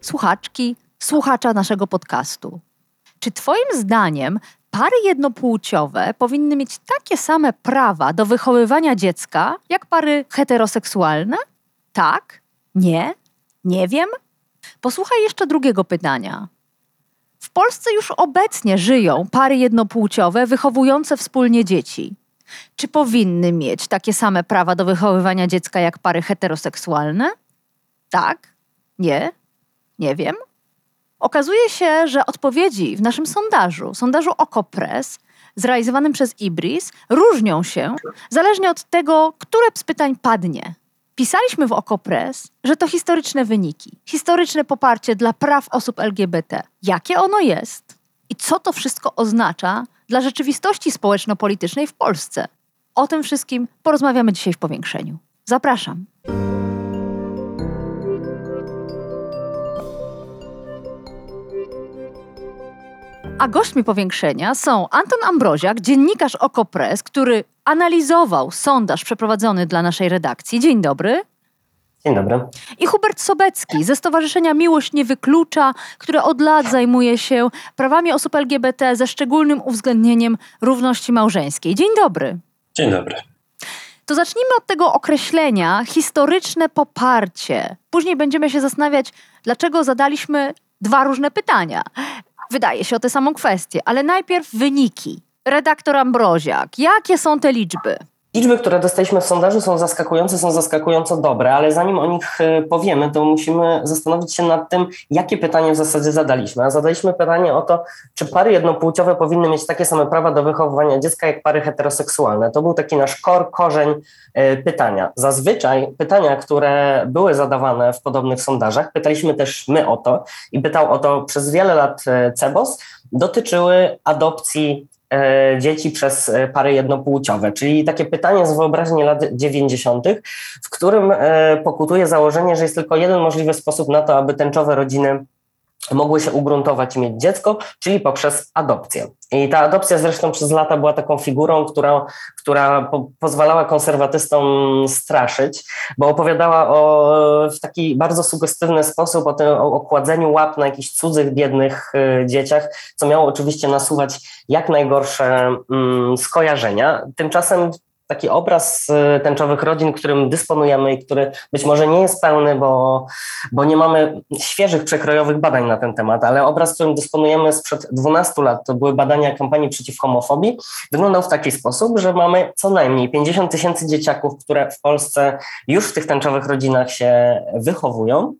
słuchaczki, słuchacza naszego podcastu. Czy Twoim zdaniem pary jednopłciowe powinny mieć takie same prawa do wychowywania dziecka jak pary heteroseksualne? Tak? Nie? Nie wiem? Posłuchaj jeszcze drugiego pytania. W Polsce już obecnie żyją pary jednopłciowe wychowujące wspólnie dzieci. Czy powinny mieć takie same prawa do wychowywania dziecka jak pary heteroseksualne? Tak? Nie? Nie wiem. Okazuje się, że odpowiedzi w naszym sondażu, sondażu Okopres, zrealizowanym przez Ibris, różnią się zależnie od tego, które z pytań padnie. Pisaliśmy w Okopres, że to historyczne wyniki, historyczne poparcie dla praw osób LGBT. Jakie ono jest i co to wszystko oznacza dla rzeczywistości społeczno-politycznej w Polsce? O tym wszystkim porozmawiamy dzisiaj w powiększeniu. Zapraszam. A gośćmi powiększenia są Anton Ambroziak, dziennikarz Okopres, który analizował sondaż przeprowadzony dla naszej redakcji. Dzień dobry. Dzień dobry. I Hubert Sobecki ze Stowarzyszenia Miłość Nie Wyklucza, które od lat zajmuje się prawami osób LGBT ze szczególnym uwzględnieniem równości małżeńskiej. Dzień dobry. Dzień dobry. To zacznijmy od tego określenia historyczne poparcie. Później będziemy się zastanawiać, dlaczego zadaliśmy dwa różne pytania. Wydaje się o tę samą kwestię, ale najpierw wyniki. Redaktor Ambroziak, jakie są te liczby? Liczby, które dostaliśmy w sondażu są zaskakujące, są zaskakująco dobre, ale zanim o nich e, powiemy, to musimy zastanowić się nad tym, jakie pytanie w zasadzie zadaliśmy. A zadaliśmy pytanie o to, czy pary jednopłciowe powinny mieć takie same prawa do wychowywania dziecka jak pary heteroseksualne. To był taki nasz kor, korzeń e, pytania. Zazwyczaj pytania, które były zadawane w podobnych sondażach, pytaliśmy też my o to i pytał o to przez wiele lat e, CEBOS, dotyczyły adopcji dzieci przez e, pary jednopłciowe, czyli takie pytanie z wyobraźni lat 90., w którym e, pokutuje założenie, że jest tylko jeden możliwy sposób na to, aby tęczowe rodziny mogły się ugruntować i mieć dziecko, czyli poprzez adopcję. I ta adopcja zresztą przez lata była taką figurą, która, która po, pozwalała konserwatystom straszyć, bo opowiadała o, w taki bardzo sugestywny sposób o, tym, o okładzeniu łap na jakichś cudzych, biednych y, dzieciach, co miało oczywiście nasuwać jak najgorsze mm, skojarzenia. Tymczasem taki obraz y, tęczowych rodzin, którym dysponujemy i który być może nie jest pełny, bo, bo nie mamy świeżych, przekrojowych badań na ten temat, ale obraz, którym dysponujemy sprzed 12 lat, to były badania kampanii przeciw homofobii, wyglądał w taki sposób, że mamy co najmniej 50 tysięcy dzieciaków, które w Polsce już w tych tęczowych rodzinach się wychowują.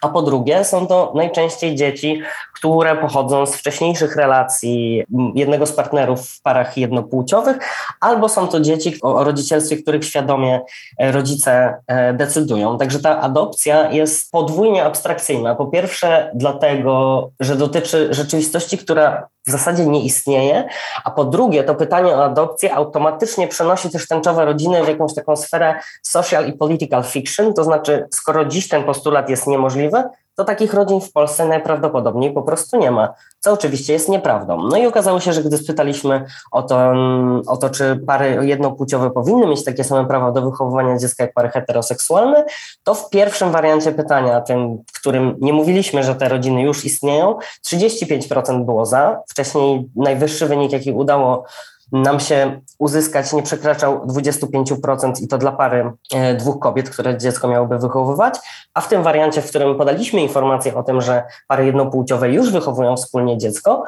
A po drugie, są to najczęściej dzieci, które pochodzą z wcześniejszych relacji jednego z partnerów w parach jednopłciowych, albo są to dzieci o rodzicielstwie, których świadomie e, rodzice e, decydują. Także ta adopcja jest podwójnie abstrakcyjna. Po pierwsze, dlatego, że dotyczy rzeczywistości, która w zasadzie nie istnieje, a po drugie, to pytanie o adopcję automatycznie przenosi też tęczowe rodziny w jakąś taką sferę social i political fiction, to znaczy, skoro dziś ten postulat jest niemożliwy, to takich rodzin w Polsce najprawdopodobniej po prostu nie ma, co oczywiście jest nieprawdą. No i okazało się, że gdy spytaliśmy o to, mm, o to czy pary jednopłciowe powinny mieć takie same prawa do wychowywania dziecka jak pary heteroseksualne, to w pierwszym wariancie pytania, tym, w którym nie mówiliśmy, że te rodziny już istnieją, 35% było za. Wcześniej najwyższy wynik, jaki udało nam się uzyskać nie przekraczał 25% i to dla pary e, dwóch kobiet, które dziecko miałoby wychowywać, a w tym wariancie, w którym podaliśmy informację o tym, że pary jednopłciowe już wychowują wspólnie dziecko,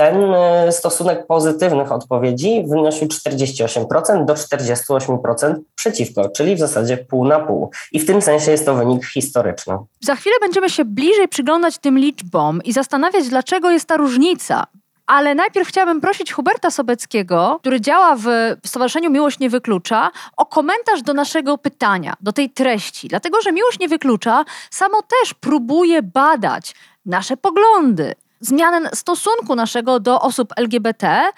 ten e, stosunek pozytywnych odpowiedzi wynosił 48% do 48% przeciwko, czyli w zasadzie pół na pół. I w tym sensie jest to wynik historyczny. Za chwilę będziemy się bliżej przyglądać tym liczbom i zastanawiać, dlaczego jest ta różnica. Ale najpierw chciałabym prosić Huberta Sobeckiego, który działa w Stowarzyszeniu Miłość Nie Wyklucza, o komentarz do naszego pytania, do tej treści. Dlatego, że Miłość Nie Wyklucza samo też próbuje badać nasze poglądy, zmianę stosunku naszego do osób LGBT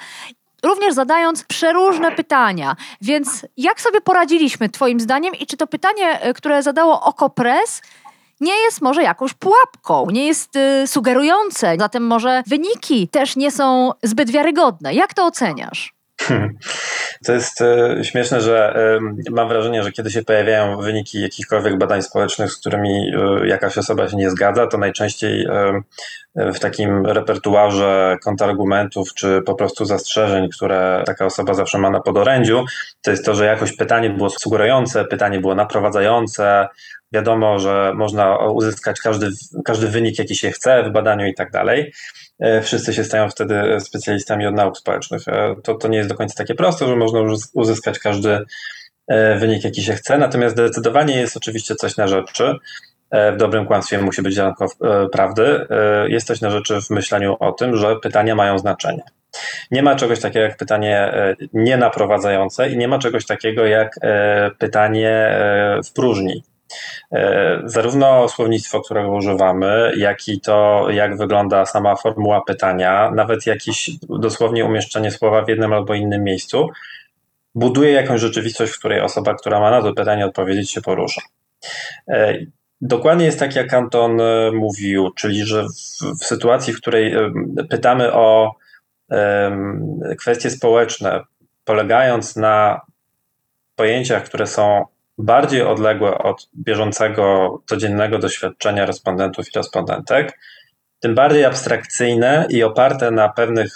również zadając przeróżne pytania. Więc jak sobie poradziliśmy, Twoim zdaniem, i czy to pytanie, e, które zadało Okopres, nie jest może jakąś pułapką, nie jest y, sugerujące, zatem może wyniki też nie są zbyt wiarygodne. Jak to oceniasz? To jest e, śmieszne, że mam wrażenie, że kiedy się pojawiają wyniki jakichkolwiek badań społecznych, z którymi e, jakaś osoba się nie zgadza, to najczęściej w takim repertuarze kontrargumentów czy po prostu zastrzeżeń, które taka osoba zawsze ma na podorędziu, to jest to, że jakoś pytanie było sugerujące, pytanie było naprowadzające, wiadomo, że można uzyskać każdy, każdy wynik, jaki się chce w badaniu i tak dalej. E, wszyscy się stają wtedy specjalistami od nauk społecznych. E, to, to nie jest do końca takie proste, że można uzyskać każdy e, wynik, jaki się chce, natomiast zdecydowanie jest oczywiście coś na rzeczy. W dobrym kłamstwie musi być ziarnko prawdy. Jest coś na rzeczy w myśleniu o tym, że pytania mają znaczenie. Nie ma czegoś takiego jak pytanie nienaprowadzające i nie ma czegoś takiego jak pytanie w próżni. E, zarówno słownictwo, którego używamy, jak i to, jak wygląda sama formuła pytania, nawet jakieś dosłownie umieszczenie słowa w jednym albo innym miejscu, buduje jakąś rzeczywistość, w której osoba, która ma na to pytanie odpowiedzieć, się porusza. E, dokładnie jest tak, jak Anton e, mówił, czyli że w, w sytuacji, w której pytamy o kwestie społeczne, polegając na pojęciach, które są bardziej odległe od bieżącego, codziennego doświadczenia respondentów i respondentek, tym bardziej abstrakcyjne i oparte na pewnych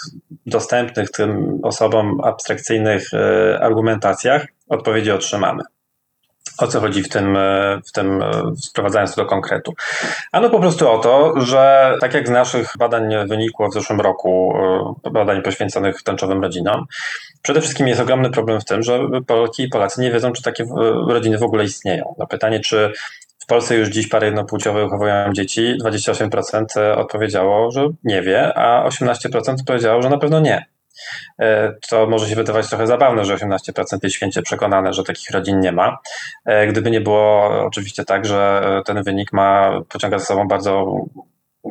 dostępnych tym osobom abstrakcyjnych e, argumentacjach odpowiedzi otrzymamy. O co chodzi w tym, e, w tym e, sprowadzając to do konkretu? Ano po prostu o to, że tak jak z naszych badań wynikło w zeszłym roku, badań poświęconych tęczowym rodzinom, Przede wszystkim jest ogromny problem w tym, że Polki i Polacy nie wiedzą, czy takie rodziny w ogóle istnieją. Na pytanie, czy w Polsce już dziś pary jednopłciowe wychowują dzieci, 28% odpowiedziało, że nie wie, a 18% powiedziało, że na pewno nie. E, to może się wydawać trochę zabawne, że 18% jest święcie przekonane, że takich rodzin nie ma. E, gdyby nie było oczywiście tak, że ten wynik ma, pociąga za sobą bardzo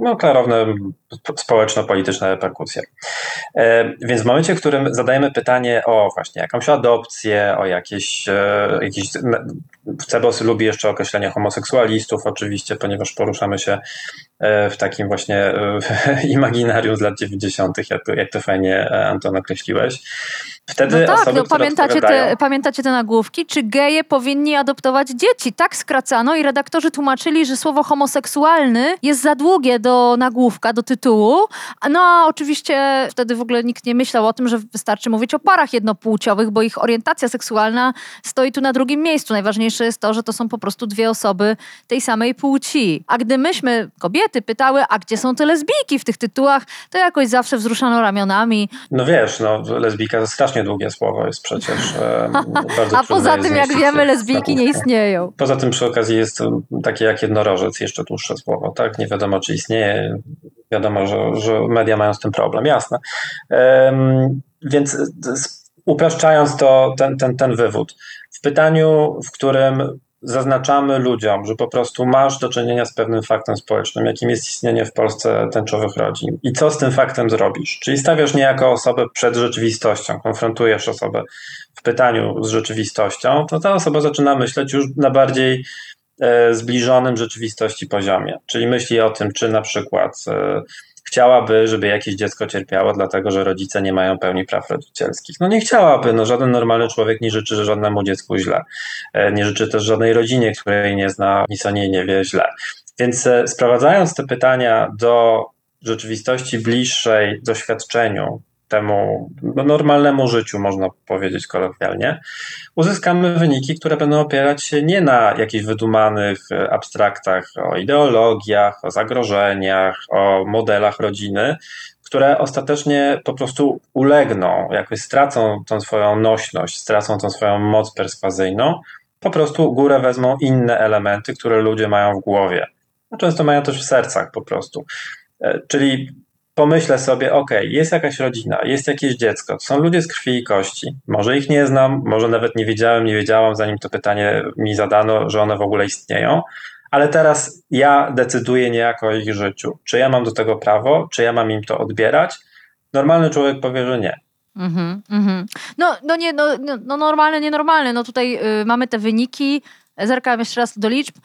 no, klarowne społeczno-polityczne reperkusje. E, więc w momencie, w którym zadajemy pytanie o właśnie jakąś adopcję, o jakieś, e, jakieś Cebos lubi jeszcze określenie homoseksualistów oczywiście, ponieważ poruszamy się e, w takim właśnie imaginarium z lat 90., jak, jak to fajnie Anton określiłeś. Wtedy no tak, osoby, no pamiętacie, te, pamiętacie te nagłówki? Czy geje powinni adoptować dzieci? Tak skracano i redaktorzy tłumaczyli, że słowo homoseksualny jest za długie do nagłówka, do tytułu. No a oczywiście wtedy w ogóle nikt nie myślał o tym, że wystarczy mówić o parach jednopłciowych, bo ich orientacja seksualna stoi tu na drugim miejscu. Najważniejsze jest to, że to są po prostu dwie osoby tej samej płci. A gdy myśmy, kobiety, pytały, a gdzie są te lesbijki w tych tytułach, to jakoś zawsze wzruszano ramionami. No wiesz, no lesbijka to strasznie długie słowo jest przecież. bardzo A poza tym, jak wiemy, lesbijki nie istnieją. Poza tym przy okazji jest takie jak jednorożec, jeszcze dłuższe słowo, tak? Nie wiadomo, czy istnieje. Wiadomo, że, że media mają z tym problem, jasne. Um, więc upraszczając to, ten, ten, ten wywód. W pytaniu, w którym zaznaczamy ludziom, że po prostu masz do czynienia z pewnym faktem społecznym, jakim jest istnienie w Polsce tęczowych rodzin i co z tym faktem zrobisz. Czyli stawiasz niejako osobę przed rzeczywistością, konfrontujesz osobę w pytaniu z rzeczywistością, to ta osoba zaczyna myśleć już na bardziej e, zbliżonym rzeczywistości poziomie. Czyli myśli o tym, czy na przykład e, chciałaby, żeby jakieś dziecko cierpiało, dlatego że rodzice nie mają pełni praw rodzicielskich. No nie chciałaby, no żaden normalny człowiek nie życzy żadnemu dziecku źle. E, nie życzy też żadnej rodzinie, której nie zna, nic o niej nie wie źle. Więc e, sprowadzając te pytania do rzeczywistości bliższej doświadczeniu, temu no, normalnemu życiu, można powiedzieć kolokwialnie, uzyskamy wyniki, które będą opierać się nie na jakichś wydumanych e, abstraktach o ideologiach, o zagrożeniach, o modelach rodziny, które ostatecznie po prostu ulegną, jakoś stracą tą swoją nośność, stracą tą swoją moc perswazyjną, po prostu górę wezmą inne elementy, które ludzie mają w głowie. A często mają też w sercach po prostu. E, czyli pomyślę sobie, ok, jest jakaś rodzina, jest jakieś dziecko, są ludzie z krwi i kości. Może ich nie znam, może nawet nie wiedziałem, nie wiedziałam, zanim to pytanie mi zadano, że one w ogóle istnieją, ale teraz ja decyduję niejako o ich życiu. Czy ja mam do tego prawo, czy ja mam im to odbierać? Normalny człowiek powie, że nie. Mhm, mhm. No, no nie, no, no, no normalne, nienormalne. No tutaj y, mamy te wyniki. Zerkam jeszcze raz do liczb.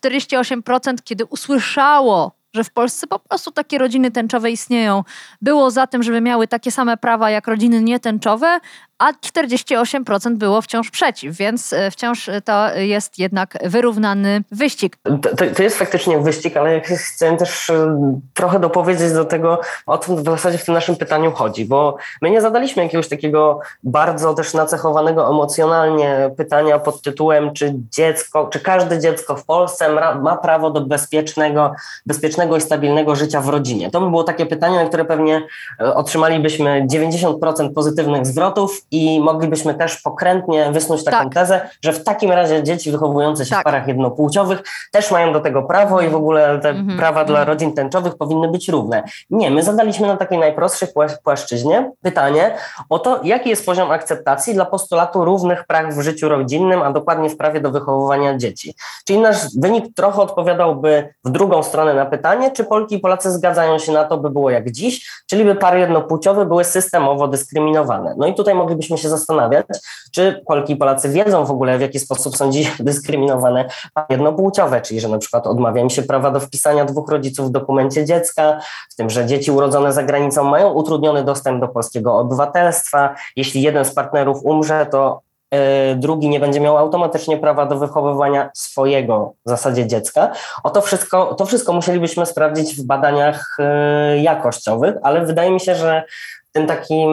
48% kiedy usłyszało że w Polsce po prostu takie rodziny tęczowe istnieją. Było za tym, żeby miały takie same prawa jak rodziny nietęczowe, a 48% było wciąż przeciw, więc e, wciąż to jest jednak wyrównany wyścig. To, to jest faktycznie wyścig, ale ja chcę też e, trochę dopowiedzieć do tego, o co w zasadzie w tym naszym pytaniu chodzi, bo my nie zadaliśmy jakiegoś takiego bardzo też nacechowanego emocjonalnie pytania pod tytułem, czy dziecko, czy każde dziecko w Polsce ma prawo do bezpiecznego, bezpiecznego i stabilnego życia w rodzinie. To by było takie pytanie, na które pewnie e, otrzymalibyśmy 90% pozytywnych zwrotów i moglibyśmy też pokrętnie wysnuć taką tak. tezę, że w takim razie dzieci wychowujące się tak. w parach jednopłciowych też mają do tego prawo i w ogóle te mhm. prawa mhm. dla rodzin tęczowych powinny być równe. Nie, my zadaliśmy na takiej najprostszej płaszczyźnie pytanie o to, jaki jest poziom akceptacji dla postulatu równych praw w życiu rodzinnym, a dokładnie w prawie do wychowywania dzieci. Czyli nasz wynik trochę odpowiadałby w drugą stronę na pytanie, czy Polki i Polacy zgadzają się na to, by było jak dziś, czyli by pary jednopłciowe były systemowo dyskryminowane. No i tutaj moglibyśmy moglibyśmy się zastanawiać, czy Polki i Polacy wiedzą w ogóle, w jaki sposób są dziś dyskryminowane jednopłciowe, czyli że na przykład odmawia im się prawa do wpisania dwóch rodziców w dokumencie dziecka, w tym, że dzieci urodzone za granicą mają utrudniony dostęp do polskiego obywatelstwa. Jeśli jeden z partnerów umrze, to e, drugi nie będzie miał automatycznie prawa do wychowywania swojego w zasadzie dziecka. O to wszystko, to wszystko musielibyśmy sprawdzić w badaniach e, jakościowych, ale wydaje mi się, że tym takim,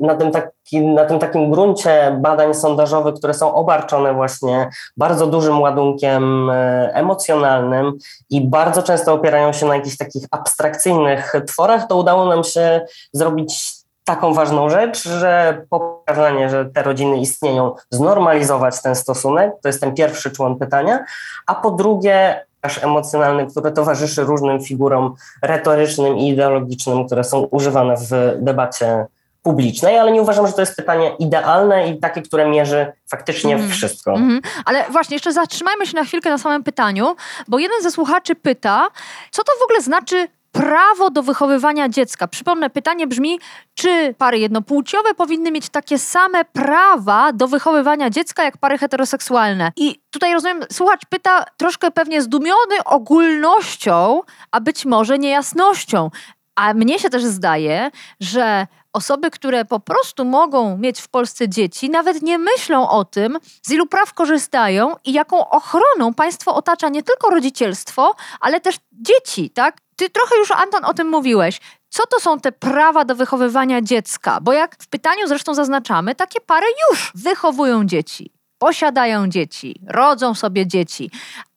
na, tym takim, na tym takim gruncie badań sondażowych, które są obarczone właśnie bardzo dużym ładunkiem e, emocjonalnym i bardzo często opierają się na jakichś takich abstrakcyjnych tworach, to udało nam się zrobić taką ważną rzecz, że pokazanie, że te rodziny istnieją, znormalizować ten stosunek, to jest ten pierwszy człon pytania, a po drugie emocjonalny, który towarzyszy różnym figurom retorycznym i ideologicznym, które są używane w debacie publicznej, ale nie uważam, że to jest pytanie idealne i takie, które mierzy faktycznie mm. wszystko. Mm -hmm. Ale właśnie, jeszcze zatrzymajmy się na chwilkę na samym pytaniu, bo jeden ze słuchaczy pyta, co to w ogóle znaczy prawo do wychowywania dziecka. Przypomnę, pytanie brzmi, czy pary jednopłciowe powinny mieć takie same prawa do wychowywania dziecka jak pary heteroseksualne? I tutaj rozumiem, słuchacz pyta troszkę pewnie zdumiony ogólnością, a być może niejasnością. A mnie się też zdaje, że osoby, które po prostu mogą mieć w Polsce dzieci, nawet nie myślą o tym, z ilu praw korzystają i jaką ochroną państwo otacza nie tylko rodzicielstwo, ale też dzieci, tak? Ty trochę już, Anton, o tym mówiłeś. Co to są te prawa do wychowywania dziecka? Bo jak w pytaniu zresztą zaznaczamy, takie pary już wychowują dzieci, posiadają dzieci, rodzą sobie dzieci,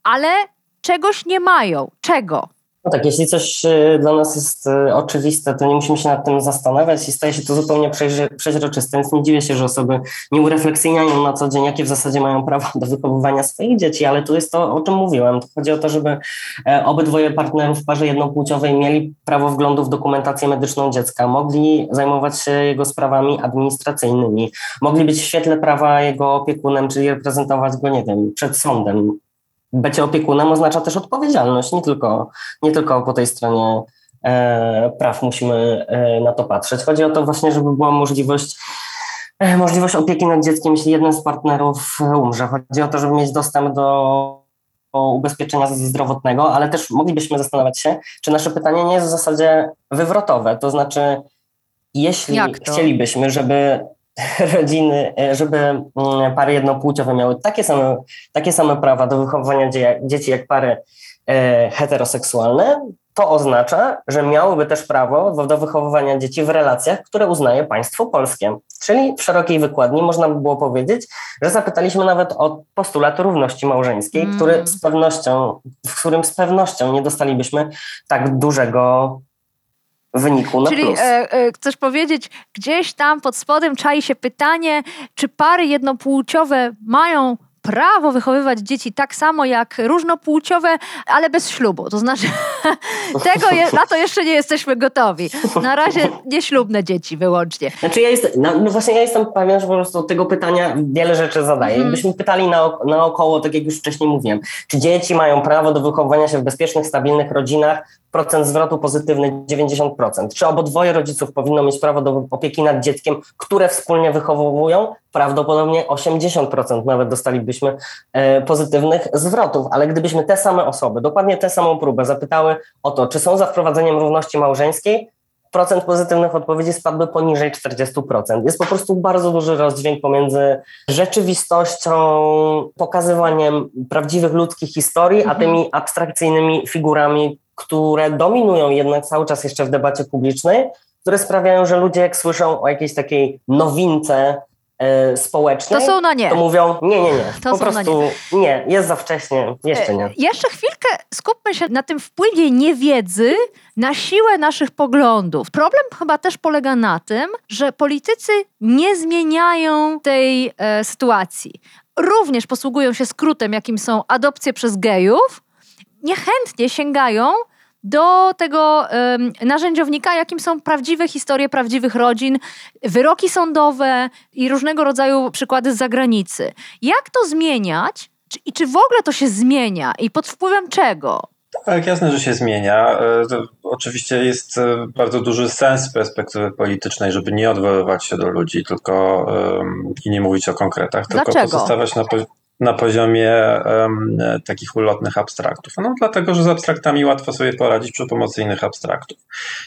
ale czegoś nie mają. Czego? No tak, jeśli coś y, dla nas jest y, oczywiste, to nie musimy się nad tym zastanawiać i staje się to zupełnie przeźroczyste, więc nie dziwię się, że osoby nie urefleksyjniają na co dzień, jakie w zasadzie mają prawo do wychowywania swoich dzieci, ale tu jest to, o czym mówiłem. To chodzi o to, żeby e, obydwoje partnerów w parze jednopłciowej mieli prawo wglądu w dokumentację medyczną dziecka, mogli zajmować się jego sprawami administracyjnymi, mogli być w świetle prawa jego opiekunem, czyli reprezentować go, nie wiem, przed sądem, bycie opiekunem oznacza też odpowiedzialność, nie tylko, nie tylko po tej stronie e, praw musimy e, na to patrzeć. Chodzi o to właśnie, żeby była możliwość e, możliwość opieki nad dzieckiem, jeśli jeden z partnerów umrze. Chodzi o to, żeby mieć dostęp do ubezpieczenia zdrowotnego, ale też moglibyśmy zastanawiać się, czy nasze pytanie nie jest w zasadzie wywrotowe. To znaczy, jeśli chcielibyśmy, żeby rodziny, e, żeby mm, pary jednopłciowe miały takie same, takie same prawa do wychowywania dzieci jak pary e, heteroseksualne, to oznacza, że miałyby też prawo do wychowywania dzieci w relacjach, które uznaje państwo polskie. Czyli w szerokiej wykładni można by było powiedzieć, że zapytaliśmy nawet o postulat równości małżeńskiej, mm. który z pewnością, w którym z pewnością nie dostalibyśmy tak dużego wyniku na Czyli plus. E, e, chcesz powiedzieć, gdzieś tam pod spodem czai się pytanie, czy pary jednopłciowe mają prawo wychowywać dzieci tak samo jak różnopłciowe, ale bez ślubu. To znaczy, tego je, na to jeszcze nie jesteśmy gotowi. Na razie nieślubne dzieci wyłącznie. Znaczy ja jestem, no, no właśnie ja jestem pewien, że po prostu tego pytania wiele rzeczy zadaje. Mhm. Jakbyśmy pytali na, naokoło, tak jak już wcześniej mówiłem, czy dzieci mają prawo do wychowywania się w bezpiecznych, stabilnych rodzinach, procent zwrotu pozytywny 90%. Czy obodwoje rodziców powinno mieć prawo do opieki nad dzieckiem, które wspólnie wychowują? Prawdopodobnie 80% nawet dostalibyśmy e, pozytywnych zwrotów, ale gdybyśmy te same osoby, dokładnie tę samą próbę zapytały o to, czy są za wprowadzeniem równości małżeńskiej, procent pozytywnych odpowiedzi spadłby poniżej 40%. Jest po prostu bardzo duży rozdźwięk pomiędzy rzeczywistością, pokazywaniem prawdziwych ludzkich historii, a tymi abstrakcyjnymi figurami, które dominują jednak cały czas jeszcze w debacie publicznej, które sprawiają, że ludzie jak słyszą o jakiejś takiej nowince e, społecznej, To są na nie. to mówią nie, nie, nie, To po prostu nie, jest za wcześnie, jeszcze nie. E, Jeszcze chwilkę skupmy się na tym wpływie niewiedzy na siłę naszych poglądów. Problem chyba też polega na tym, że politycy nie zmieniają tej e, sytuacji. Również posługują się skrótem, jakim są adopcje przez gejów, niechętnie sięgają do tego em, narzędziownika, jakim są prawdziwe historie prawdziwych rodzin, wyroki sądowe i różnego rodzaju przykłady z zagranicy. Jak to zmieniać? Czy, I czy w ogóle to się zmienia? I pod wpływem czego? Tak, jasne, że się zmienia. E, To oczywiście jest e, bardzo duży sens z perspektywy politycznej, żeby nie odwoływać się do ludzi tylko em, i nie mówić o konkretach, tylko Dlaczego? pozostawać na, po- na poziomie e, takich ulotnych abstraktów. No dlatego, że z abstraktami łatwo sobie poradzić przy pomocy innych abstraktów.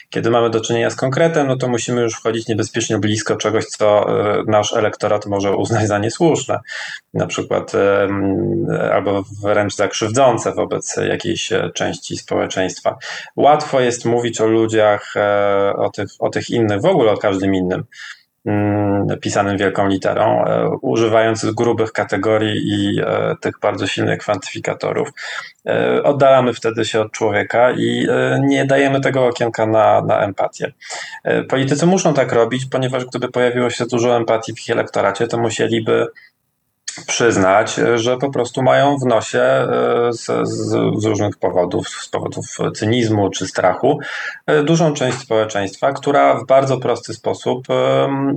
Kiedy mamy do czynienia z konkretem, no to musimy już wchodzić niebezpiecznie blisko czegoś, co e, nasz elektorat może uznać za niesłuszne. Na przykład albo wręcz za krzywdzące wobec jakiejś e, części społeczeństwa. Łatwo jest mówić o ludziach, e, o tych, o tych innych, w ogóle o każdym innym, pisanym wielką literą, e, używając grubych kategorii i e, tych bardzo silnych kwantyfikatorów. E, Oddalamy wtedy się od człowieka i nie dajemy tego okienka na, na empatię. Politycy muszą tak robić, ponieważ gdyby pojawiło się dużo empatii w ich elektoracie, to musieliby przyznać, że po prostu mają w nosie e, z, z, różnych powodów, z powodów cynizmu czy strachu, e, dużą część społeczeństwa, która w bardzo prosty sposób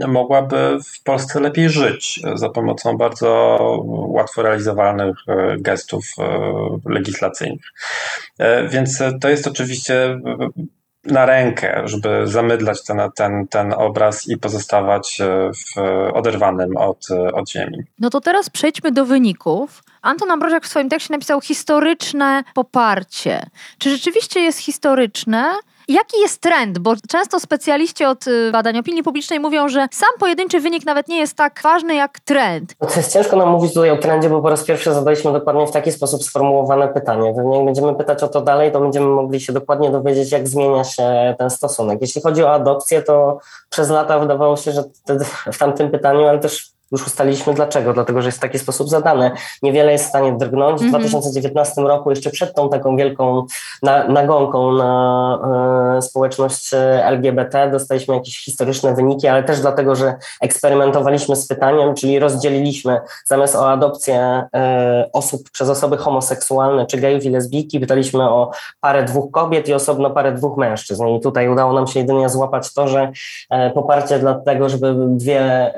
mogłaby w Polsce lepiej żyć za pomocą bardzo łatwo realizowalnych e, gestów legislacyjnych. Więc to jest oczywiście na rękę, żeby zamydlać ten, ten, ten obraz i pozostawać e, w, oderwanym od, od ziemi. No to teraz przejdźmy do wyników. Anton Ambroziak w swoim tekście napisał historyczne poparcie. Czy rzeczywiście jest historyczne? Jaki jest trend? Bo często specjaliści od y, badań opinii publicznej mówią, że sam pojedynczy wynik nawet nie jest tak ważny jak trend. To jest ciężko nam mówić tutaj o trendzie, bo po raz pierwszy zadaliśmy dokładnie w taki sposób sformułowane pytanie. Jak będziemy pytać o to dalej, to będziemy mogli się dokładnie dowiedzieć, jak zmienia się ten stosunek. Jeśli chodzi o adopcję, to przez lata wydawało się, że w tamtym pytaniu, ale też już ustaliliśmy dlaczego, dlatego że jest w taki sposób zadane. Niewiele jest w stanie drgnąć. W Mhm. 2019 roku, jeszcze przed tą taką wielką na, nagonką na e, społeczność e, LGBT, dostaliśmy jakieś historyczne wyniki, ale też dlatego, że eksperymentowaliśmy z pytaniem, czyli rozdzieliliśmy zamiast o adopcję e, osób przez osoby homoseksualne czy gejów i lesbijki, pytaliśmy o parę dwóch kobiet i osobno parę dwóch mężczyzn. I tutaj udało nam się jedynie złapać to, że e, poparcie dla tego, żeby dwie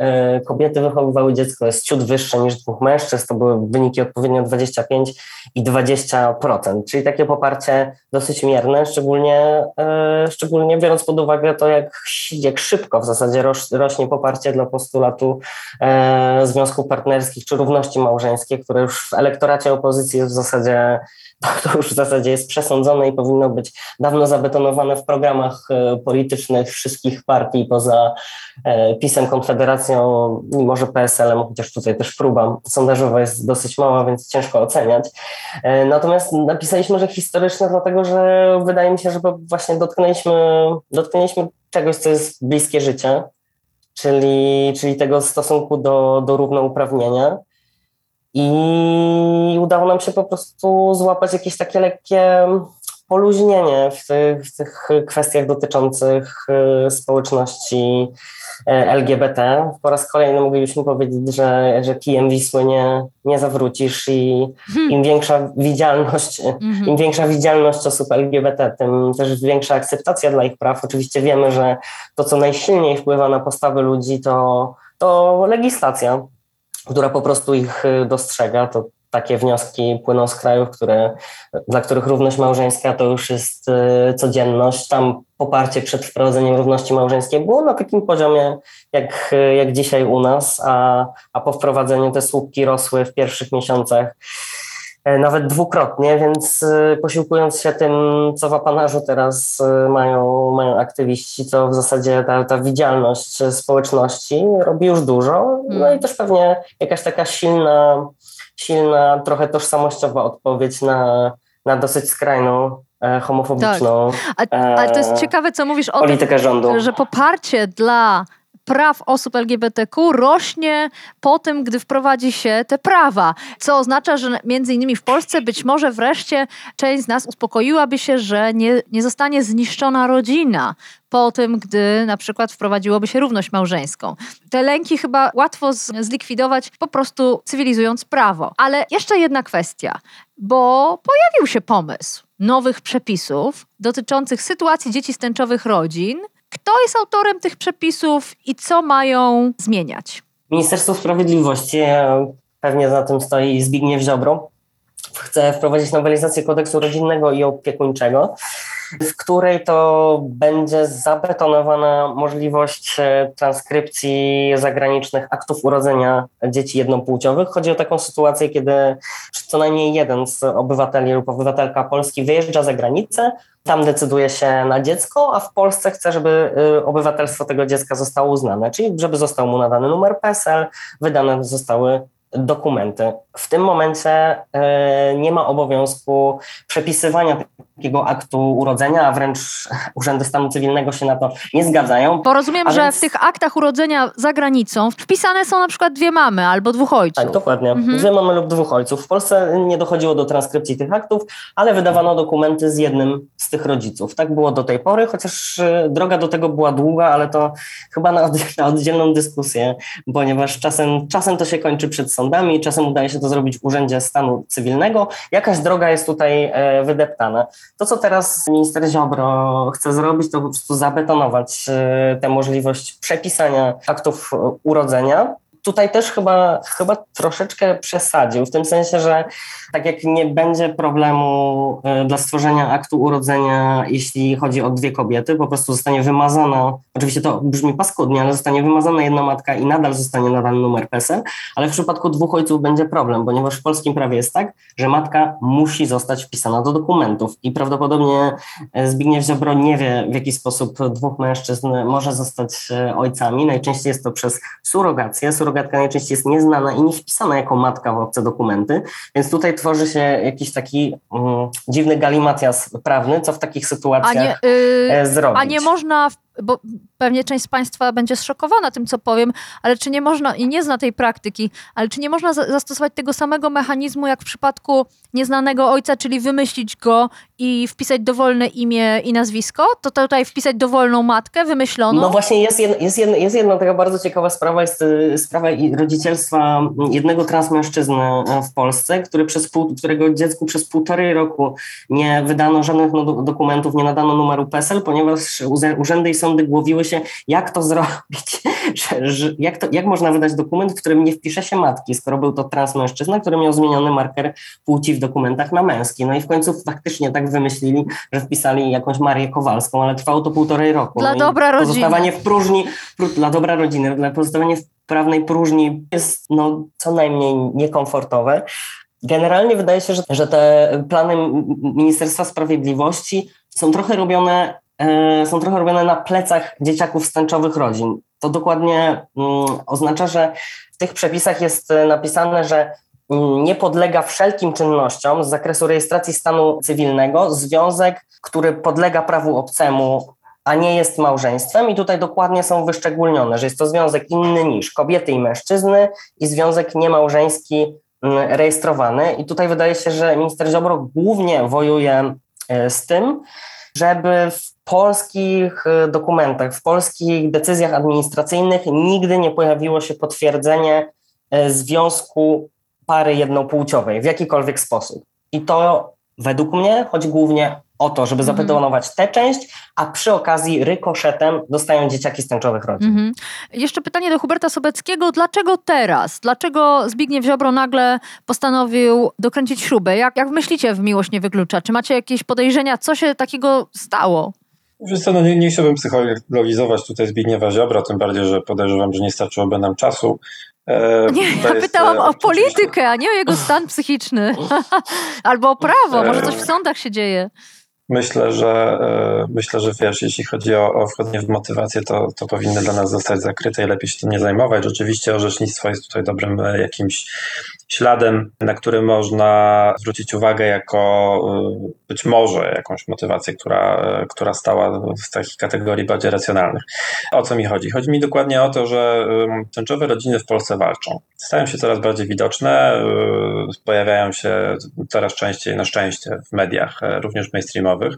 kobiety wychowywały dziecko jest ciut wyższe niż dwóch mężczyzn. To były wyniki odpowiednio 25 i 20%, czyli takie poparcie dosyć mierne, szczególnie, e, szczególnie biorąc pod uwagę to, jak, jak szybko w zasadzie roś, rośnie poparcie dla postulatu e, związków partnerskich czy równości małżeńskiej, które już w elektoracie opozycji jest w zasadzie to już w zasadzie jest przesądzone i powinno być dawno zabetonowane w programach e, politycznych wszystkich partii poza PiSem, Konfederacją i może PSL-em, chociaż tutaj też próba sondażowa jest dosyć mała, więc ciężko oceniać. E, Natomiast napisaliśmy, że historyczne, dlatego że wydaje mi się, że właśnie dotknęliśmy, dotknęliśmy czegoś, co jest bliskie życie, czyli, czyli tego stosunku do, do równouprawnienia. I udało nam się po prostu złapać jakieś takie lekkie poluźnienie w tych, w tych kwestiach dotyczących y, społeczności y, LGBT. Po raz kolejny moglibyśmy powiedzieć, że, że kijem Wisły nie, nie zawrócisz i Hmm. im większa widzialność, Mhm. im większa widzialność osób LGBT, tym też większa akceptacja dla ich praw. Oczywiście wiemy, że to, co najsilniej wpływa na postawy ludzi, to, to legislacja, która po prostu ich y, dostrzega. To takie wnioski płyną z krajów, które, dla których równość małżeńska to już jest y, codzienność. Tam poparcie przed wprowadzeniem równości małżeńskiej było na takim poziomie, jak, y, jak dzisiaj u nas, a, a po wprowadzeniu te słupki rosły w pierwszych miesiącach e, nawet dwukrotnie, więc y, posiłkując się tym, co w apanarzu teraz mają, mają aktywiści, to w zasadzie ta, ta widzialność społeczności robi już dużo. No i też pewnie jakaś taka silna, silna trochę tożsamościowa odpowiedź na, na dosyć skrajną e, homofobiczną A, ale to jest e, ciekawe, co mówisz o tym, politykę rządu. że poparcie dla praw osób LGBTQ rośnie po tym, gdy wprowadzi się te prawa, co oznacza, że między innymi w Polsce być może wreszcie część z nas uspokoiłaby się, że nie, nie zostanie zniszczona rodzina po tym, gdy na przykład wprowadziłoby się równość małżeńską. Te lęki chyba łatwo zlikwidować po prostu cywilizując prawo. Ale jeszcze jedna kwestia, bo pojawił się pomysł nowych przepisów dotyczących sytuacji dzieci z tęczowych rodzin. Kto jest autorem tych przepisów i co mają zmieniać? Ministerstwo Sprawiedliwości, e, pewnie za tym stoi Zbigniew Ziobro, chce wprowadzić nowelizację kodeksu rodzinnego i opiekuńczego, w której to będzie zabetonowana możliwość e, transkrypcji zagranicznych aktów urodzenia dzieci jednopłciowych. Chodzi o taką sytuację, kiedy co najmniej jeden z obywateli lub obywatelka Polski wyjeżdża za granicę, tam decyduje się na dziecko, a w Polsce chce, żeby y, obywatelstwo tego dziecka zostało uznane, czyli żeby został mu nadany numer PESEL, wydane zostały dokumenty. W tym momencie y, nie ma obowiązku przepisywania takiego aktu urodzenia, a wręcz urzędy stanu cywilnego się na to nie zgadzają. Bo rozumiem, że więc- w tych aktach urodzenia za granicą wpisane są na przykład dwie mamy albo dwóch ojców. Tak, dokładnie. Mhm. Dwie mamy lub dwóch ojców. W Polsce nie dochodziło do transkrypcji tych aktów, ale wydawano dokumenty z jednym z tych rodziców. Tak było do tej pory, chociaż y, droga do tego była długa, ale to chyba na, na oddzielną dyskusję, ponieważ czasem, czasem to się kończy przed sądami, czasem udaje się to zrobić w Urzędzie Stanu Cywilnego. Jakaś droga jest tutaj e, wydeptana. To, co teraz minister Ziobro chce zrobić, to po prostu zabetonować e, tę możliwość przepisania aktów e, urodzenia. Tutaj też chyba, chyba troszeczkę przesadził, w tym sensie, że tak jak nie będzie problemu e, dla stworzenia aktu urodzenia, jeśli chodzi o dwie kobiety, po prostu zostanie wymazana, oczywiście to brzmi paskudnie, ale zostanie wymazana jedna matka i nadal zostanie nadany numer PESEL, ale w przypadku dwóch ojców będzie problem, ponieważ w polskim prawie jest tak, że matka musi zostać wpisana do dokumentów i prawdopodobnie e, Zbigniew Ziobro nie wie, w jaki sposób dwóch mężczyzn może zostać e, ojcami. Najczęściej jest to przez surrogację. Surrogatka najczęściej jest nieznana i nie wpisana jako matka w obce dokumenty, więc tutaj tworzy się jakiś taki mm, dziwny galimatias prawny, co w takich A sytuacjach nie, y, e, zrobić. a nie można, w- bo pewnie część z Państwa będzie zszokowana tym, co powiem, ale czy nie można, i nie zna tej praktyki, ale czy nie można za- zastosować tego samego mechanizmu, jak w przypadku nieznanego ojca, czyli wymyślić go i wpisać dowolne imię i nazwisko? To tutaj wpisać dowolną matkę wymyśloną? No właśnie jest, jed, jest, jedna, jest jedna taka bardzo ciekawa sprawa, jest y, sprawa rodzicielstwa jednego transmężczyzny y, w Polsce, który przez pół, którego dziecku przez półtorej roku nie wydano żadnych no, do- dokumentów, nie nadano numeru PESEL, ponieważ urzędy i sądy głowiły się, jak to zrobić, że, że, jak, to, jak można wydać dokument, w którym nie wpisze się matki, skoro był to transmężczyzna, który miał zmieniony marker płci w dokumentach na męski. No i w końcu faktycznie tak wymyślili, że wpisali jakąś Marię Kowalską, ale trwało to półtorej roku. Dla no dobra rodziny. Pozostawanie w próżni, pró- dla dobra rodziny, dla pozostawanie w prawnej próżni jest no, co najmniej niekomfortowe. Generalnie wydaje się, że, że te plany Ministerstwa Sprawiedliwości są trochę robione, są trochę robione na plecach dzieciaków z rodzin. To dokładnie mm, oznacza, że w tych przepisach jest e, napisane, że mm, nie podlega wszelkim czynnościom z zakresu rejestracji stanu cywilnego związek, który podlega prawu obcemu a nie jest małżeństwem. I tutaj dokładnie są wyszczególnione, że jest to związek inny niż kobiety i mężczyzny i związek niemałżeński mm, rejestrowany. I tutaj wydaje się, że minister Ziobro głównie wojuje z tym, żeby w polskich dokumentach, w polskich decyzjach administracyjnych nigdy nie pojawiło się potwierdzenie związku pary jednopłciowej w jakikolwiek sposób. I to według mnie chodzi głównie o to, żeby mhm. zabetonować tę część, a przy okazji rykoszetem dostają dzieciaki z tęczowych rodzin. Mhm. Jeszcze pytanie do Huberta Sobeckiego. Dlaczego teraz? Dlaczego Zbigniew Ziobro nagle postanowił dokręcić śrubę? Jak, jak myślicie w Miłość nie wyklucza? Czy macie jakieś podejrzenia, co się takiego stało? Wiesz co, no nie, nie chciałbym psychologizować tutaj Zbigniewa Ziobro, tym bardziej, że podejrzewam, że nie starczyłoby nam czasu. E, nie, ja pytałam e, o politykę, a nie o jego stan psychiczny. Albo o prawo, może coś w sądach się dzieje. Myślę, że e, myślę, że wiesz, jeśli chodzi o, o wchodzenie w motywację, to, to powinny dla nas zostać zakryte i lepiej się tym nie zajmować. Rzeczywiście orzecznictwo jest tutaj dobrym e, jakimś śladem, na który można zwrócić uwagę jako e, być może jakąś motywację, która, która stała w takich kategorii bardziej racjonalnych. O co mi chodzi? Chodzi mi dokładnie o to, że tęczowe rodziny w Polsce walczą. Stają się coraz bardziej widoczne, pojawiają się coraz częściej, na szczęście, w mediach, również mainstreamowych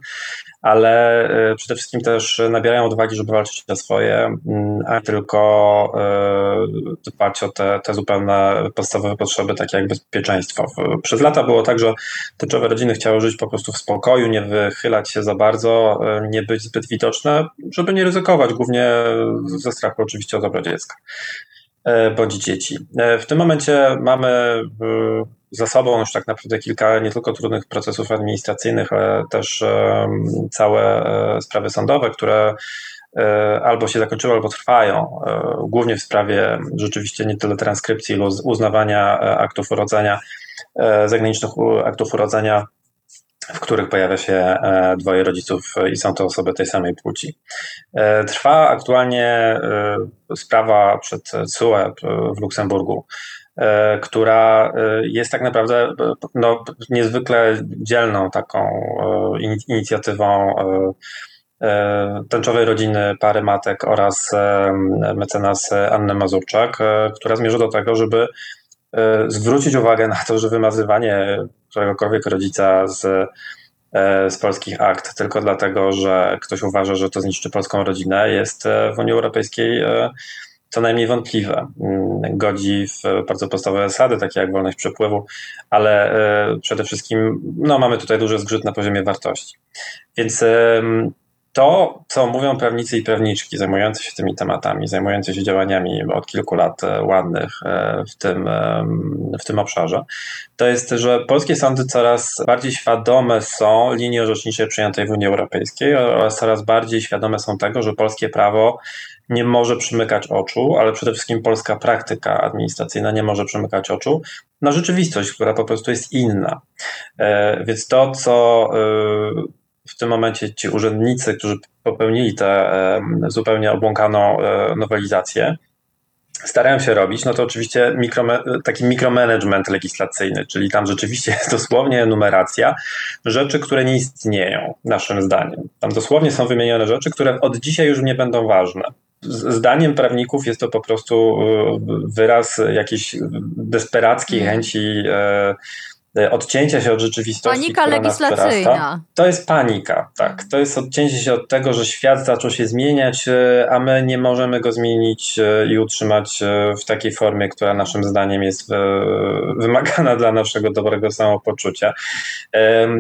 ale e, przede wszystkim też nabierają odwagi, żeby walczyć o swoje, mm, a tylko e, dbać o te, te zupełne podstawowe potrzeby, takie jak bezpieczeństwo. Przez lata było tak, że tyczowe rodziny chciały żyć po prostu w spokoju, nie wychylać się za bardzo, e, nie być zbyt widoczne, żeby nie ryzykować, głównie ze strachu oczywiście o dobro dziecka bądź dzieci. W tym momencie mamy za sobą już tak naprawdę kilka nie tylko trudnych procesów administracyjnych, ale też całe e, sprawy sądowe, które e, albo się zakończyły, albo trwają, e, głównie w sprawie rzeczywiście nie tyle transkrypcji, ile uznawania aktów urodzenia, zagranicznych aktów urodzenia, w których pojawia się dwoje rodziców i są to osoby tej samej płci. Trwa aktualnie sprawa przed CUE w Luksemburgu która e, jest tak naprawdę e, no, niezwykle dzielną taką inicjatywą tęczowej rodziny pary matek oraz mecenas Anny Mazurczak, która zmierza do tego, żeby zwrócić uwagę na to, że wymazywanie któregokolwiek rodzica z, z polskich akt tylko dlatego, że ktoś uważa, że to zniszczy polską rodzinę, jest w Unii Europejskiej co najmniej wątpliwe. Mm, godzi w bardzo podstawowe zasady, takie jak wolność przepływu, ale e, przede wszystkim no, mamy tutaj duży zgrzyt na poziomie wartości. Więc to, co mówią prawnicy i prawniczki zajmujący się tymi tematami, zajmujący się działaniami od kilku lat e, ładnych e, w tym, w tym obszarze, to jest, że polskie sądy coraz bardziej świadome są linii orzeczniczej przyjętej w Unii Europejskiej oraz coraz bardziej świadome są tego, że polskie prawo nie może przymykać oczu, ale przede wszystkim polska praktyka administracyjna nie może przymykać oczu na rzeczywistość, która po prostu jest inna. E, więc to, co w tym momencie ci urzędnicy, którzy popełnili tę e, zupełnie obłąkaną nowelizację, starają się robić, no to oczywiście mikro, taki mikromanagement legislacyjny, czyli tam rzeczywiście jest dosłownie numeracja rzeczy, które nie istnieją, naszym zdaniem. Tam dosłownie są wymienione rzeczy, które od dzisiaj już nie będą ważne. Zdaniem prawników jest to po prostu e, wyraz jakiejś desperackiej mm. chęci e, E, odcięcia się od rzeczywistości. Panika legislacyjna. To jest panika, tak. To jest odcięcie się od tego, że świat zaczął się zmieniać, e, a my nie możemy go zmienić e, i utrzymać w takiej formie, która naszym zdaniem jest wymagana dla naszego dobrego samopoczucia.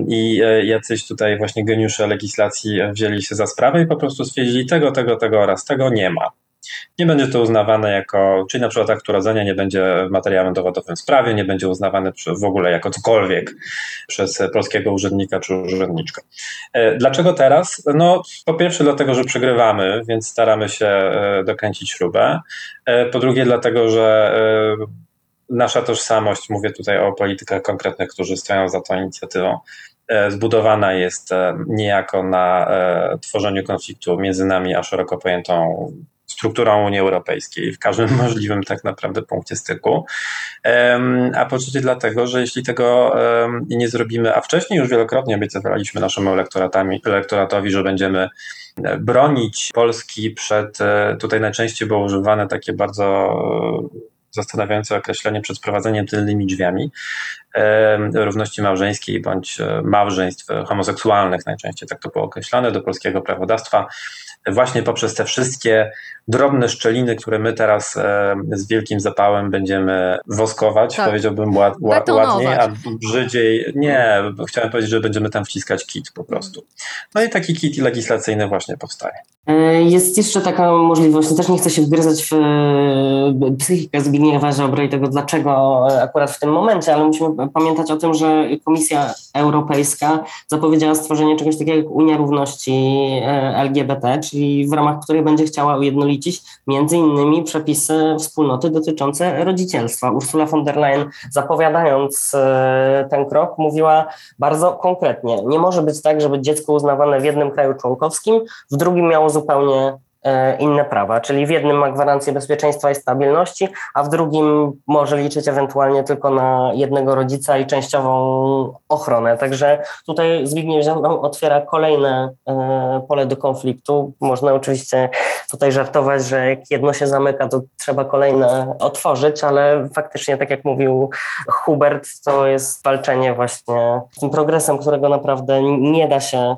I jacyś tutaj właśnie geniusze legislacji wzięli się za sprawę i po prostu stwierdzili tego, tego, tego oraz tego nie ma nie będzie to uznawane jako, czyli na przykład akt urodzenia nie będzie materiałem dowodowym w sprawie, nie będzie uznawany w ogóle jako cokolwiek przez polskiego urzędnika czy urzędniczkę. E, dlaczego teraz? No, po pierwsze dlatego, że przegrywamy, więc staramy się e, dokręcić śrubę. E, po drugie dlatego, że nasza tożsamość, mówię tutaj o politykach konkretnych, którzy stoją za tą inicjatywą, zbudowana jest niejako na tworzeniu konfliktu między nami a szeroko pojętą strukturą Unii Europejskiej w każdym możliwym tak naprawdę punkcie styku. A po trzecie dlatego, że jeśli tego nie zrobimy, a wcześniej już wielokrotnie obiecywaliśmy naszemu elektoratowi, że będziemy e, bronić Polski przed, e, tutaj najczęściej było używane takie bardzo zastanawiające określenie przed wprowadzeniem tylnymi drzwiami równości małżeńskiej bądź małżeństw homoseksualnych, najczęściej tak to było określone, do polskiego prawodawstwa, właśnie poprzez te wszystkie drobne szczeliny, które my teraz z wielkim zapałem będziemy woskować, tak. powiedziałbym ład, ładniej, a brzydziej, nie, chciałem powiedzieć, że będziemy tam wciskać kit po prostu. No i taki kit legislacyjny właśnie powstaje. E, jest jeszcze taka możliwość, no też nie chcę się wgryzać w e, psychikę Zbigniewa Ziobry i tego, dlaczego akurat w tym momencie, ale musimy pamiętać o tym, że Komisja Europejska zapowiedziała stworzenie czegoś takiego jak Unia Równości e, LGBT, czyli w ramach której będzie chciała ujednolicić między innymi przepisy wspólnoty dotyczące rodzicielstwa. Ursula von der Leyen zapowiadając ten krok mówiła bardzo konkretnie, nie może być tak, żeby dziecko uznawane w jednym kraju członkowskim, w drugim miało zupełnie e, inne prawa, czyli w jednym ma gwarancję bezpieczeństwa i stabilności, a w drugim może liczyć ewentualnie tylko na jednego rodzica i częściową ochronę. Także tutaj Zbigniew Ziobro otwiera kolejne e, pole do konfliktu. Można oczywiście tutaj żartować, że jak jedno się zamyka, to trzeba kolejne otworzyć, ale faktycznie, tak jak mówił Hubert, to jest walczenie właśnie z tym progresem, którego naprawdę nie da się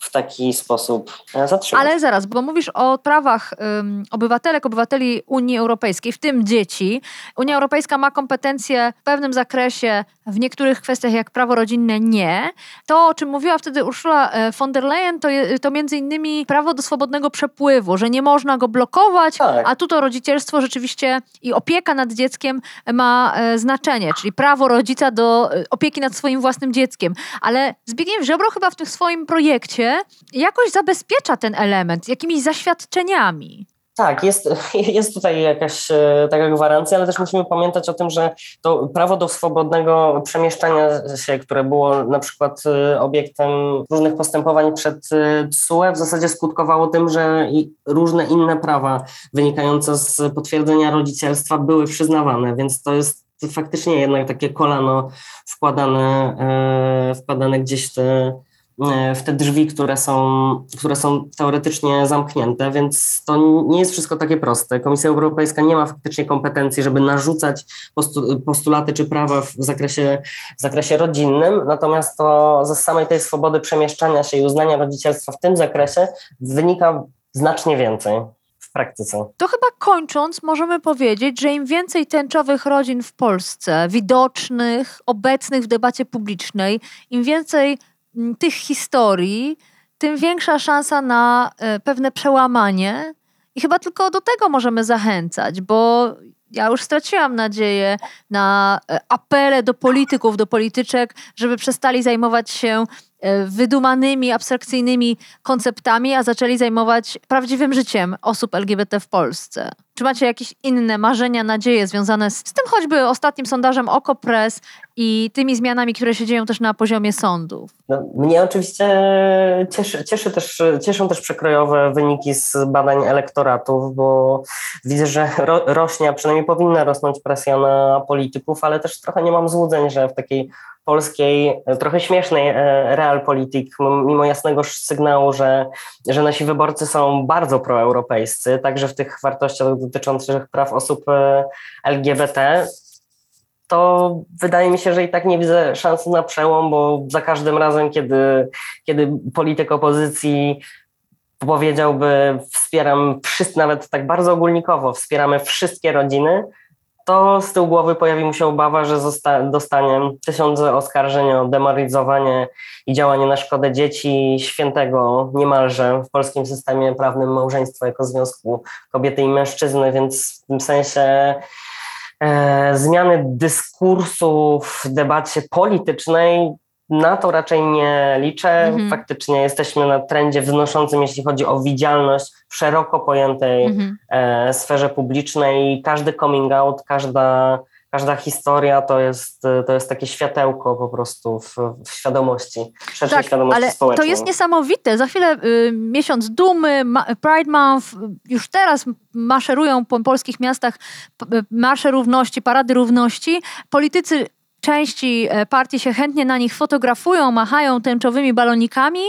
w taki sposób e, zatrzymać. Ale zaraz, bo mówisz o prawach um, obywatelek, obywateli Unii Europejskiej, w tym dzieci. Unia Europejska ma kompetencje w pewnym zakresie, w niektórych kwestiach jak prawo rodzinne nie. To, o czym mówiła wtedy Ursula e, von der Leyen, to, to między innymi prawo do swobodnego przepływu, że nie można go blokować, tak. a tu to rodzicielstwo rzeczywiście i opieka nad dzieckiem ma e, znaczenie, czyli prawo rodzica do opieki nad swoim własnym dzieckiem. Ale Zbigniew Ziobro chyba w tym swoim projekcie jakoś zabezpiecza ten element jakimiś zaświadczeniami. Tak, jest, jest tutaj jakaś e, taka gwarancja, ale też musimy pamiętać o tym, że to prawo do swobodnego przemieszczania się, które było na przykład e, obiektem różnych postępowań przed TSUE, w zasadzie skutkowało tym, że różne inne prawa wynikające z potwierdzenia rodzicielstwa były przyznawane, więc to jest faktycznie jednak takie kolano wkładane, e, wkładane gdzieś te E, w te drzwi, które są, które są teoretycznie zamknięte, więc to nie jest wszystko takie proste. Komisja Europejska nie ma faktycznie kompetencji, żeby narzucać postulaty czy prawa w zakresie, w zakresie rodzinnym, natomiast to ze samej tej swobody przemieszczania się i uznania rodzicielstwa w tym zakresie wynika znacznie więcej w praktyce. To chyba kończąc, możemy powiedzieć, że im więcej tęczowych rodzin w Polsce, widocznych, obecnych w debacie publicznej, im więcej tych historii, tym większa szansa na e, pewne przełamanie. I chyba tylko do tego możemy zachęcać, bo ja już straciłam nadzieję na e, apele do polityków, do polityczek, żeby przestali zajmować się wydumanymi, abstrakcyjnymi konceptami, a zaczęli zajmować prawdziwym życiem osób LGBT w Polsce. Czy macie jakieś inne marzenia, nadzieje związane z, z tym choćby ostatnim sondażem Okopres i tymi zmianami, które się dzieją też na poziomie sądów? No, mnie oczywiście cieszy, cieszy też, cieszą też przekrojowe wyniki z badań elektoratów, bo widzę, że ro, rośnie, a przynajmniej powinna rosnąć presja na polityków, ale też trochę nie mam złudzeń, że w takiej polskiej, trochę śmiesznej e, realpolitik, mimo jasnego sygnału, że, że nasi wyborcy są bardzo proeuropejscy, także w tych wartościach dotyczących praw osób e, LGBT, to wydaje mi się, że i tak nie widzę szansy na przełom, bo za każdym razem, kiedy, kiedy polityk opozycji powiedziałby, wspieram wszyscy, nawet tak bardzo ogólnikowo, wspieramy wszystkie rodziny, to z tyłu głowy pojawi mu się obawa, że dostanie tysiące oskarżeń o demoralizowanie i działanie na szkodę dzieci świętego niemalże w polskim systemie prawnym małżeństwa jako związku kobiety i mężczyzny, więc w tym sensie e, zmiany dyskursu w debacie politycznej na to raczej nie liczę. Mhm. Faktycznie jesteśmy na trendzie wznoszącym, jeśli chodzi o widzialność w szeroko pojętej mhm. e, sferze publicznej. Każdy coming out, każda, każda historia to jest, to jest takie światełko po prostu w, w świadomości, w szerszej tak, świadomości ale społecznej. To jest niesamowite. Za chwilę y, miesiąc dumy, ma, Pride Month, już teraz maszerują po polskich miastach marsze równości, parady równości. Politycy części e, partii się chętnie na nich fotografują, machają tęczowymi balonikami,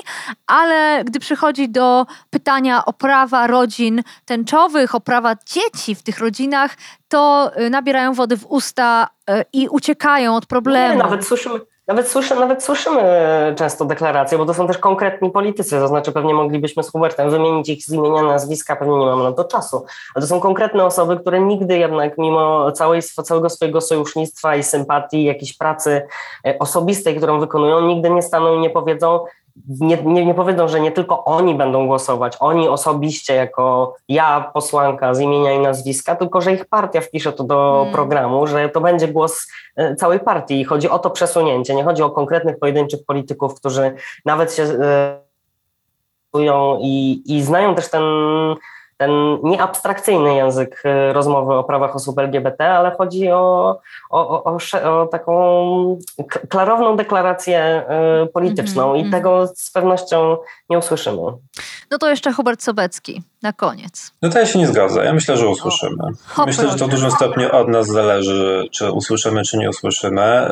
ale gdy przychodzi do pytania o prawa rodzin tęczowych, o prawa dzieci w tych rodzinach, to e, nabierają wody w usta e, i uciekają od problemu. Nie, nawet słyszymy, nawet, słyszy, nawet słyszymy często deklaracje, bo to są też konkretni politycy, to znaczy pewnie moglibyśmy z Hubertem wymienić ich z imienia, nazwiska, pewnie nie mamy na to czasu, ale to są konkretne osoby, które nigdy jednak mimo całej, całego swojego sojusznictwa i sympatii, jakiejś pracy osobistej, którą wykonują, nigdy nie staną i nie powiedzą, nie, nie, nie powiedzą, że nie tylko oni będą głosować, oni osobiście jako ja, posłanka z imienia i nazwiska, tylko że ich partia wpisze to do hmm. programu, że to będzie głos e, całej partii i chodzi o to przesunięcie. Nie chodzi o konkretnych pojedynczych polityków, którzy nawet się e, i, i znają też ten ten nieabstrakcyjny język y, rozmowy o prawach osób LGBT, ale chodzi o, o, o, o taką klarowną deklarację y, polityczną mm -hmm, i mm. tego z pewnością nie usłyszymy. No to jeszcze Hubert Sobecki na koniec. No to ja się nie zgodzę. Ja myślę, że usłyszymy. Myślę, że to w dużym stopniu od nas zależy, czy usłyszymy, czy nie usłyszymy.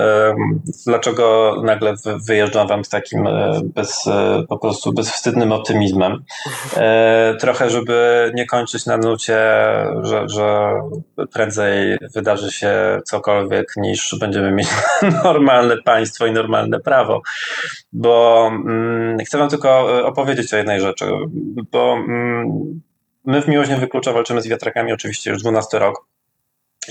Dlaczego nagle wyjeżdżam wam z takim e, bez, e, po prostu bezwstydnym optymizmem? E, trochę, żeby nie kończyć na nucie, że, że prędzej wydarzy się cokolwiek, niż będziemy mieć normalne państwo i normalne prawo. Bo mm, chcę wam tylko opowiedzieć o jednej rzeczy, bo mm, My w Miłość Niewyklucza walczymy z wiatrakami oczywiście już 12 rok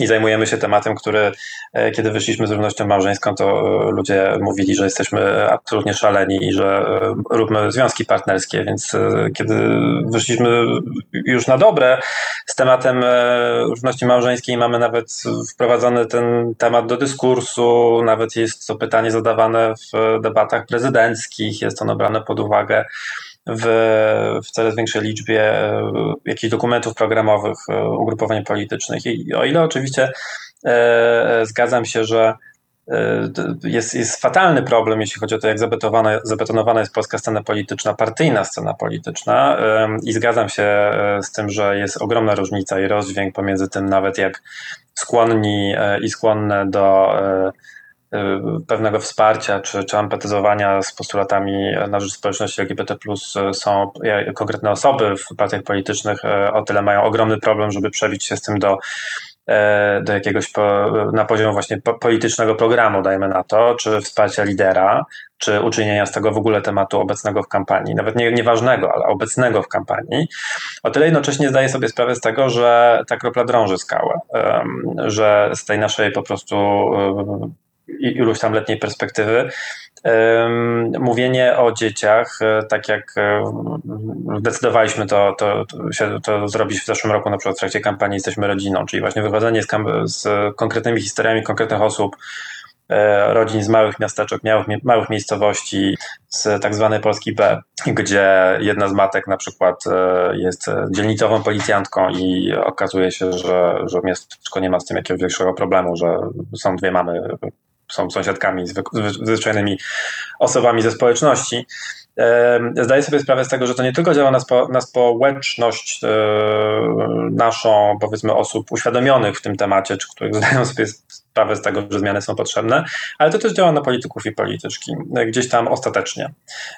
i zajmujemy się tematem, który e, kiedy wyszliśmy z równością małżeńską, to e, ludzie mówili, że jesteśmy absolutnie szaleni i że e, róbmy związki partnerskie, więc kiedy wyszliśmy już na dobre z tematem równości małżeńskiej, mamy nawet wprowadzony ten temat do dyskursu, nawet jest to pytanie zadawane w debatach prezydenckich, jest ono brane pod uwagę w, w coraz większej liczbie e, jakichś dokumentów programowych e, ugrupowań politycznych. I o ile oczywiście e, zgadzam się, że jest, jest fatalny problem, jeśli chodzi o to, jak zabetonowana, jest polska scena polityczna, partyjna scena polityczna. I zgadzam się z tym, że jest ogromna różnica i rozdźwięk pomiędzy tym, nawet jak skłonni i skłonne do pewnego wsparcia czy, czy empatyzowania z postulatami na rzecz społeczności LGBT y, są konkretne osoby w partiach politycznych, o tyle mają ogromny problem, żeby przebić się z tym do, do jakiegoś na poziom właśnie politycznego programu, dajmy na to, czy wsparcia lidera, czy uczynienia z tego w ogóle tematu obecnego w kampanii, nawet nie, nieważnego, ale obecnego w kampanii. O tyle jednocześnie zdaję sobie sprawę z tego, że ta kropla drąży skałę, że z tej naszej po prostu iluś tam letniej perspektywy. Mówienie o dzieciach, e, tak jak e, zdecydowaliśmy to, to, to, się, to zrobić w zeszłym roku, na przykład w trakcie kampanii Jesteśmy Rodziną, czyli właśnie wychodzenie z, z konkretnymi historiami konkretnych osób, e, rodzin z małych miasteczek, małych, małych miejscowości, z tak zwanej Polski B, gdzie jedna z matek na przykład jest dzielnicową policjantką i okazuje się, że, że miasteczko nie ma z tym jakiegoś większego problemu, że są dwie mamy są sąsiadkami, zwyczajnymi osobami ze społeczności. Zdaję sobie sprawę z tego, że to nie tylko działa na, spo, na społeczność e, naszą, powiedzmy, osób uświadomionych w tym temacie, czy których zdają sobie sprawę z tego, że zmiany są potrzebne, ale to też działa na polityków i polityczki, e, gdzieś tam ostatecznie.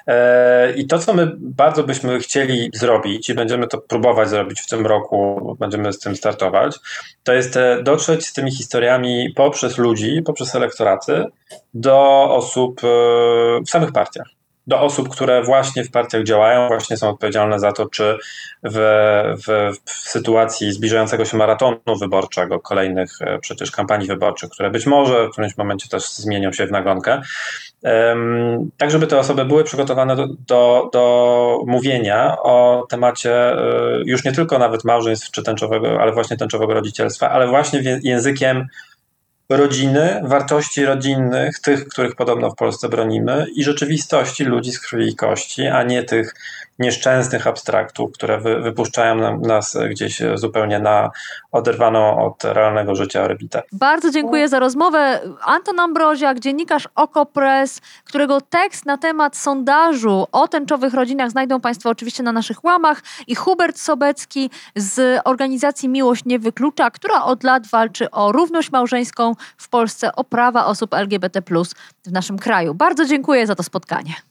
E, I to, co my bardzo byśmy chcieli zrobić i będziemy to próbować zrobić w tym roku, będziemy z tym startować, to jest dotrzeć z tymi historiami poprzez ludzi, poprzez elektoraty do osób w samych partiach do osób, które właśnie w partiach działają, właśnie są odpowiedzialne za to, czy w, w, w, sytuacji zbliżającego się maratonu wyborczego, kolejnych e, przecież kampanii wyborczych, które być może w którymś momencie też zmienią się w nagonkę, tak żeby te osoby były przygotowane do, do, do mówienia o temacie e, już nie tylko nawet małżeństw czy tęczowego, ale właśnie tęczowego rodzicielstwa, ale właśnie językiem rodziny, wartości rodzinnych, tych, których podobno w Polsce bronimy, i rzeczywistości ludzi z krwi i kości, a nie tych nieszczęsnych abstraktów, które wy, wypuszczają nam, nas gdzieś zupełnie na oderwaną od realnego życia orbitę. Bardzo dziękuję za rozmowę. Anton Ambroziak, dziennikarz Okopres, którego tekst na temat sondażu o tęczowych rodzinach znajdą Państwo oczywiście na naszych łamach i Hubert Sobecki z organizacji Miłość Nie Wyklucza, która od lat walczy o równość małżeńską w Polsce, o prawa osób LGBT+, w naszym kraju. Bardzo dziękuję za to spotkanie.